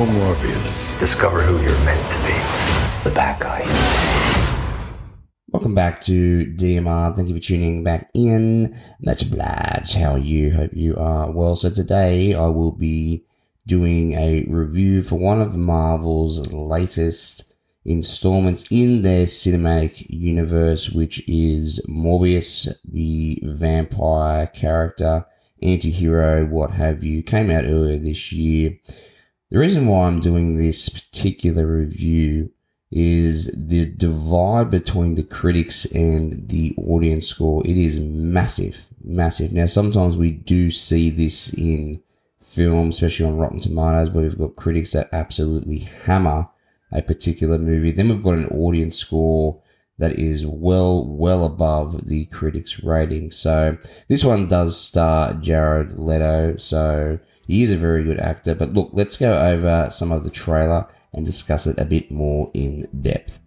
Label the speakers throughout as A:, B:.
A: Michael Morbius. Discover who you're meant to be. The bad guy.
B: Welcome back to DMR. Thank you for tuning back in. That's Bladge. How are you? Hope you are well. So today I will be doing a review for one of Marvel's latest installments in their cinematic universe, which is Morbius, the vampire character, anti-hero, what have you, came out earlier this year. The reason why I'm doing this particular review is the divide between the critics and the audience score. It is massive, massive. Now, sometimes we do see this in film, especially on Rotten Tomatoes, where we've got critics that absolutely hammer a particular movie. Then we've got an audience score that is well, well above the critics' rating. So this one does star Jared Leto. So he is a very good actor. But look, let's go over some of the trailer and discuss it a bit more in depth.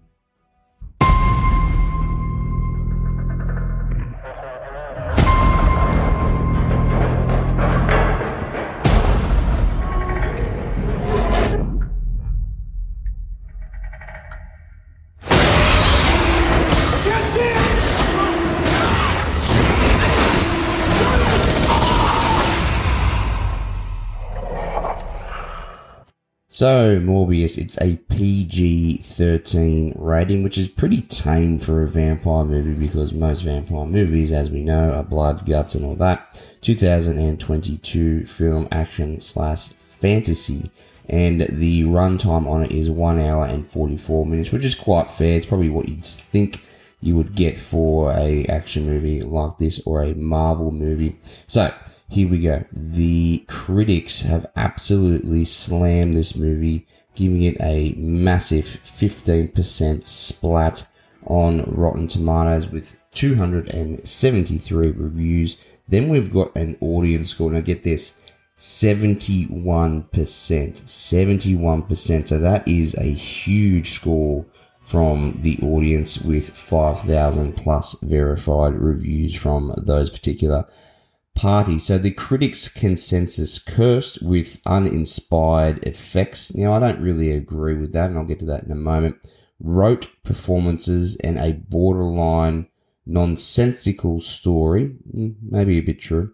B: So, Morbius, it's a PG 13 rating, which is pretty tame for a vampire movie because most vampire movies, as we know, are blood, guts, and all that. 2022 film action slash fantasy. And the runtime on it is 1 hour and 44 minutes, which is quite fair. It's probably what you'd think you would get for a action movie like this or a Marvel movie. So, here we go. The critics have absolutely slammed this movie, giving it a massive 15% splat on Rotten Tomatoes with 273 reviews. Then we've got an audience score. Now, get this 71%. 71%. So that is a huge score from the audience with 5,000 plus verified reviews from those particular party. So the critics' consensus cursed with uninspired effects. Now, I don't really agree with that, and I'll get to that in a moment. Rote performances and a borderline nonsensical story. Mm, maybe a bit true.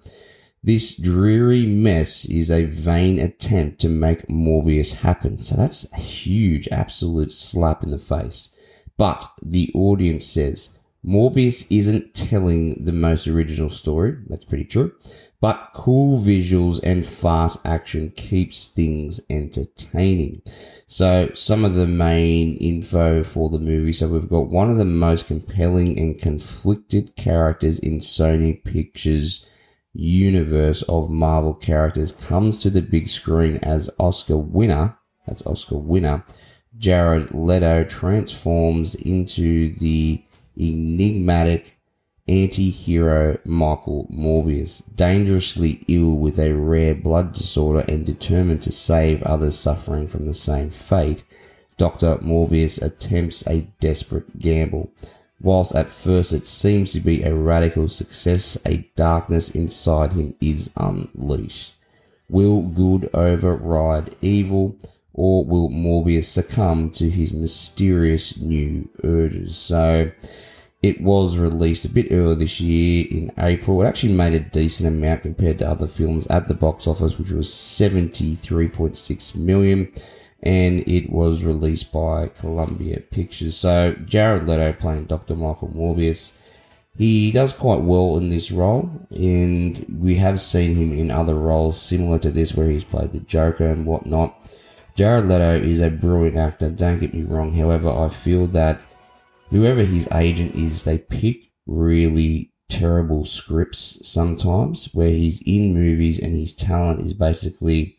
B: This dreary mess is a vain attempt to make Morbius happen. So that's a huge, absolute slap in the face. But the audience says, Morbius isn't telling the most original story. That's pretty true. But cool visuals and fast action keeps things entertaining. So some of the main info for the movie. So we've got one of the most compelling and conflicted characters in Sony Pictures universe of Marvel characters comes to the big screen as Oscar winner. That's Oscar winner. Jared Leto transforms into the enigmatic anti-hero Michael Morbius, dangerously ill with a rare blood disorder and determined to save others suffering from the same fate, Dr. Morbius attempts a desperate gamble. Whilst at first it seems to be a radical success, a darkness inside him is unleashed. Will good override evil? or will Morbius succumb to his mysterious new urges? So, it was released a bit earlier this year in April. It actually made a decent amount compared to other films at the box office, which was 73.6 million. And it was released by Columbia Pictures. So Jared Leto playing Dr. Michael Morbius. He does quite well in this role, and we have seen him in other roles similar to this where he's played the Joker and whatnot. Jared Leto is a brilliant actor, don't get me wrong. However, I feel that whoever his agent is, they pick really terrible scripts sometimes where he's in movies and his talent is basically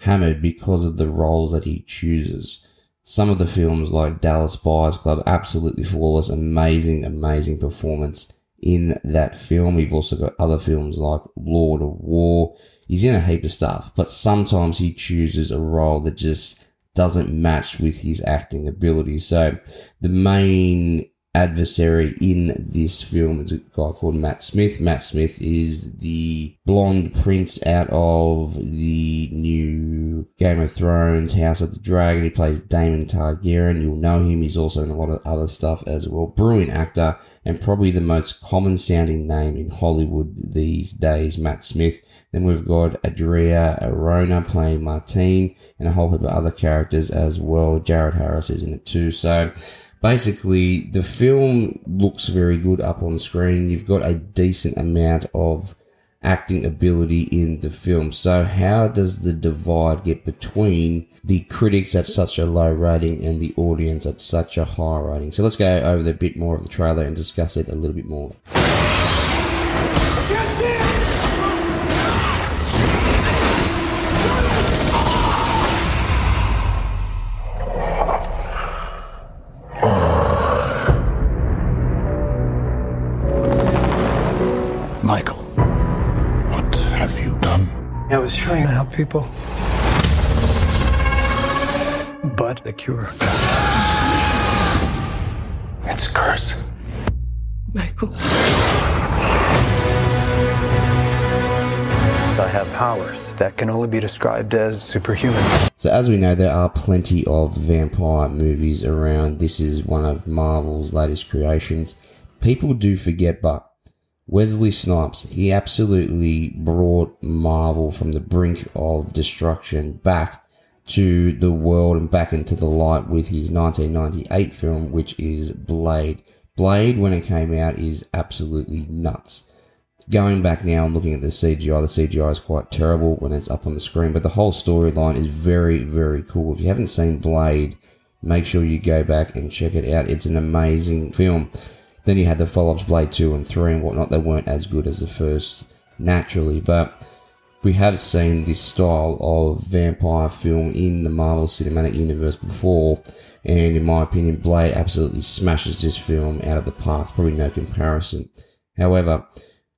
B: hammered because of the roles that he chooses. Some of the films like Dallas Buyers Club, absolutely flawless, amazing, amazing performance in that film. We've also got other films like Lord of War. He's in a heap of stuff, but sometimes he chooses a role that just doesn't match with his acting ability. So the main adversary in this film is a guy called Matt Smith. Matt Smith is the blonde prince out of the new Game of Thrones, House of the Dragon. He plays Daemon Targaryen. You'll know him. He's also in a lot of other stuff as well. Brilliant actor and probably the most common sounding name in Hollywood these days, Matt Smith. Then we've got Adria Arjona playing Martine and a whole heap of other characters as well. Jared Harris is in it too. So basically the film looks very good up on screen. You've got a decent amount of acting ability in the film. So how does the divide get between the critics at such a low rating and the audience at such a high rating? So let's go over a bit more of the trailer and discuss it a little bit more.
C: Michael,
A: I was trying to help people. But the cure. It's a curse.
D: Michael.
A: I have powers that can only be described as superhuman.
B: So, as we know, there are plenty of vampire movies around. This is one of Marvel's latest creations. People do forget, but Wesley Snipes, he absolutely brought Marvel from the brink of destruction back to the world and back into the light with his 1998 film, which is Blade. Blade, when it came out, is absolutely nuts. Going back now and looking at the CGI, the CGI is quite terrible when it's up on the screen, but the whole storyline is very, very cool. If you haven't seen Blade, make sure you go back and check it out. It's an amazing film. Then you had the follow ups, Blade 2 and 3 and whatnot. They weren't as good as the first, naturally, but we have seen this style of vampire film in the Marvel Cinematic Universe before, and in my opinion, Blade absolutely smashes this film out of the park. Probably no comparison. However,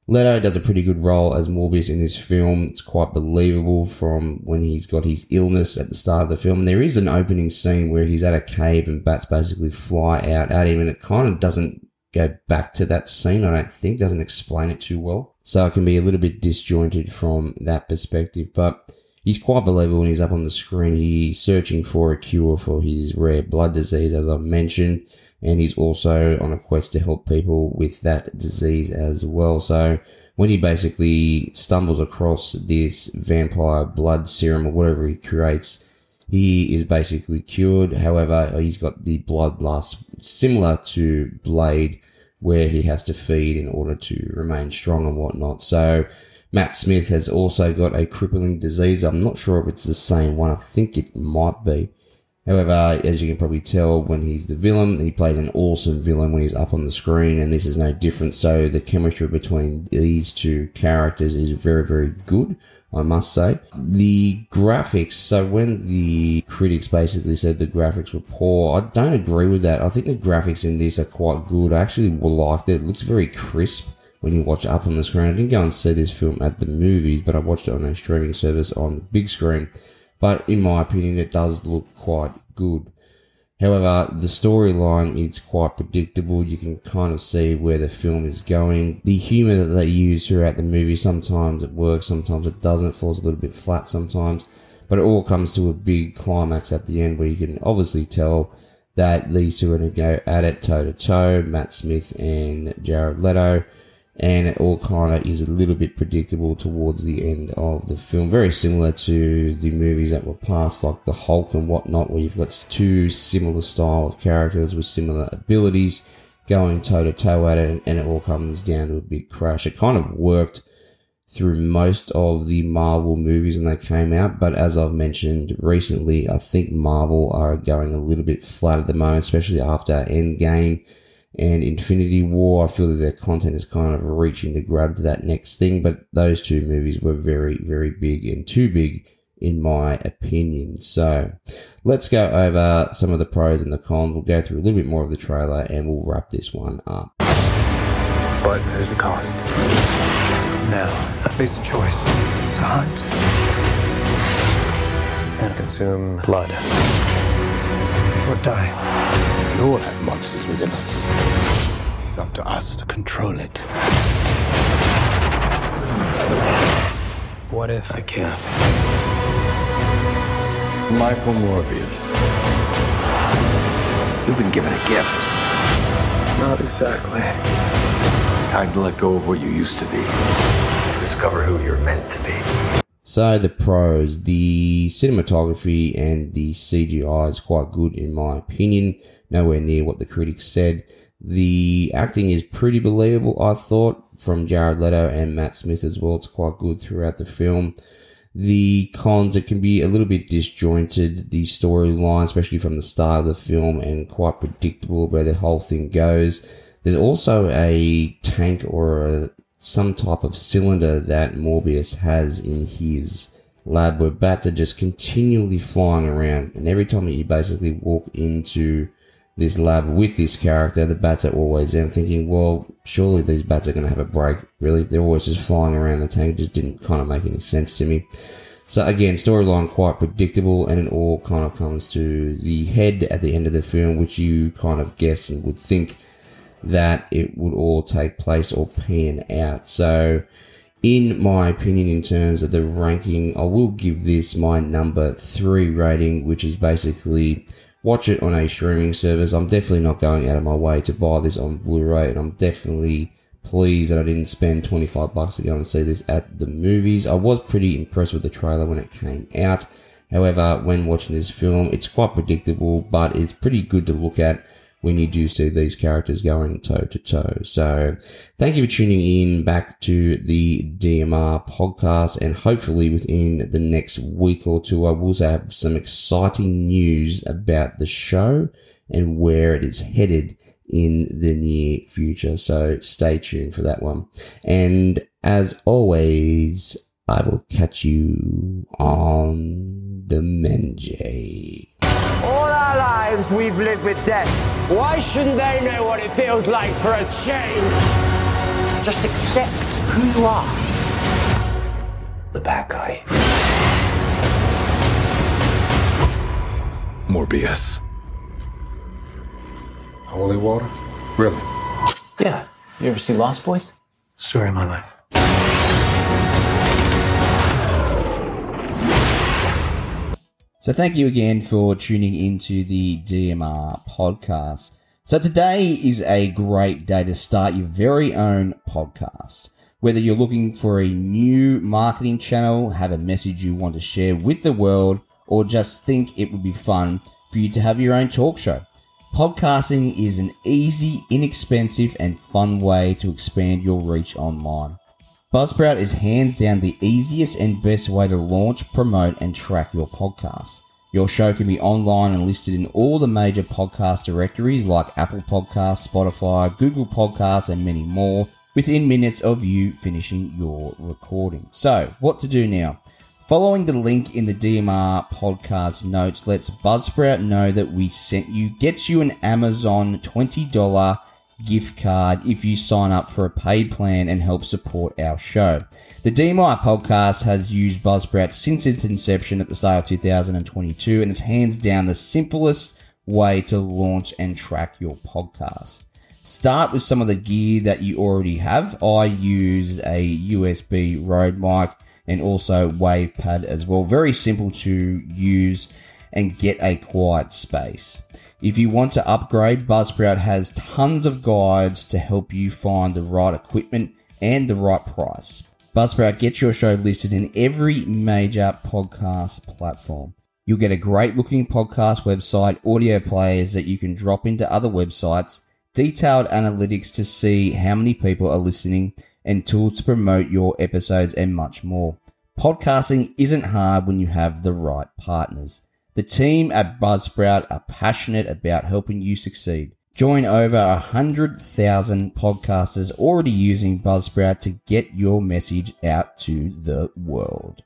B: Leto does a pretty good role as Morbius in this film. It's quite believable from when he's got his illness at the start of the film. And there is an opening scene where he's at a cave and bats basically fly out at him, and it kind of doesn't go back to that scene. I don't think doesn't explain it too well, so it can be a little bit disjointed from that perspective. But he's quite believable when he's up on the screen. He's searching for a cure for his rare blood disease, as I mentioned, and he's also on a quest to help people with that disease as well. So when he basically stumbles across this vampire blood serum or whatever he creates, he is basically cured. However, he's got the bloodlust similar to Blade, where he has to feed in order to remain strong and whatnot. So Matt Smith has also got a crippling disease. I'm not sure if it's the same one. I think it might be. However, as you can probably tell, when he's the villain, he plays an awesome villain when he's up on the screen, and this is no different. So the chemistry between these two characters is very, very good. I must say. The graphics, so when the critics basically said the graphics were poor, I don't agree with that. I think the graphics in this are quite good. I actually liked it. It looks very crisp when you watch it up on the screen. I didn't go and see this film at the movies, but I watched it on a streaming service on the big screen. But in my opinion, it does look quite good. However, the storyline is quite predictable. You can kind of see where the film is going. The humor that they use throughout the movie, sometimes it works, sometimes it doesn't. It falls a little bit flat sometimes. But it all comes to a big climax at the end where you can obviously tell that these two are going to go at it toe to toe, Matt Smith and Jared Leto and it all kind of is a little bit predictable towards the end of the film. Very similar to the movies that were past, like the Hulk and whatnot, where you've got two similar style of characters with similar abilities going toe to toe at it, and it all comes down to a big crash. It kind of worked through most of the Marvel movies when they came out, but as I've mentioned recently, I think Marvel are going a little bit flat at the moment, especially after Endgame and Infinity War. I feel that their content is kind of reaching to grab to that next thing, but those two movies were very, very big and too big in my opinion. So let's go over some of the pros and the cons. We'll go through a little bit more of the trailer and we'll wrap this one up.
A: But there's a cost. Now, I face a choice to hunt and consume blood or die.
C: We all have monsters within us. It's up to us to control it.
A: What if I can't?
E: Michael Morbius.
A: You've been given a gift. Not exactly.
E: Time to let go of what you used to be.
A: Discover who you're meant to be.
B: So the pros, the cinematography and the CGI is quite good in my opinion. Nowhere near what the critics said. The acting is pretty believable, I thought, from Jared Leto and Matt Smith as well. It's quite good throughout the film. The cons, it can be a little bit disjointed, the storyline, especially from the start of the film, and quite predictable where the whole thing goes. There's also a tank or a, some type of cylinder that Morbius has in his lab where bats are just continually flying around. And every time you basically walk into this lab with this character, the bats are always there. I'm thinking, well, surely these bats are going to have a break. Really, they're always just flying around the tank. It just didn't kind of make any sense to me. So again, storyline quite predictable, and it all kind of comes to the head at the end of the film, which you kind of guess and would think that it would all take place or pan out. So, in my opinion, in terms of the ranking, I will give this my number three rating, which is basically watch it on a streaming service. I'm definitely not going out of my way to buy this on Blu-ray, and I'm definitely pleased that I didn't spend 25 bucks to go and see this at the movies. I was pretty impressed with the trailer when it came out. However, when watching this film, it's quite predictable, but it's pretty good to look at when you do see these characters going toe to toe. So thank you for tuning in back to the DMR podcast and hopefully within the next week or two, I will have some exciting news about the show and where it is headed in the near future. So stay tuned for that one. And as always, I will catch you on the Menjay.
F: All our lives we've lived with death. Why shouldn't they know what it feels like for a change? Just accept who you are.
A: The bad guy.
C: Morbius.
E: Holy water? Really?
G: Yeah. You ever see Lost Boys?
A: Story of my life.
B: So thank you again for tuning into the DMR podcast. So today is a great day to start your very own podcast. Whether you're looking for a new marketing channel, have a message you want to share with the world, or just think it would be fun for you to have your own talk show. Podcasting is an easy, inexpensive, and fun way to expand your reach online. Buzzsprout is hands down the easiest and best way to launch, promote, and track your podcast. Your show can be online and listed in all the major podcast directories like Apple Podcasts, Spotify, Google Podcasts, and many more within minutes of you finishing your recording. So, what to do now? Following the link in the DMR podcast notes lets Buzzsprout know that we sent you, gets you an Amazon $20 gift card if you sign up for a paid plan and help support our show. The DMR podcast has used Buzzsprout since its inception at the start of 2022 and it's hands down the simplest way to launch and track your podcast. Start with some of the gear that you already have. I use a USB Rode mic and also WavePad as well. Very simple to use and get a quiet space. If you want to upgrade, Buzzsprout has tons of guides to help you find the right equipment and the right price. Buzzsprout gets your show listed in every major podcast platform. You'll get a great looking podcast website, audio players that you can drop into other websites, detailed analytics to see how many people are listening, and tools to promote your episodes and much more. Podcasting isn't hard when you have the right partners. The team at Buzzsprout are passionate about helping you succeed. Join over 100,000 podcasters already using Buzzsprout to get your message out to the world.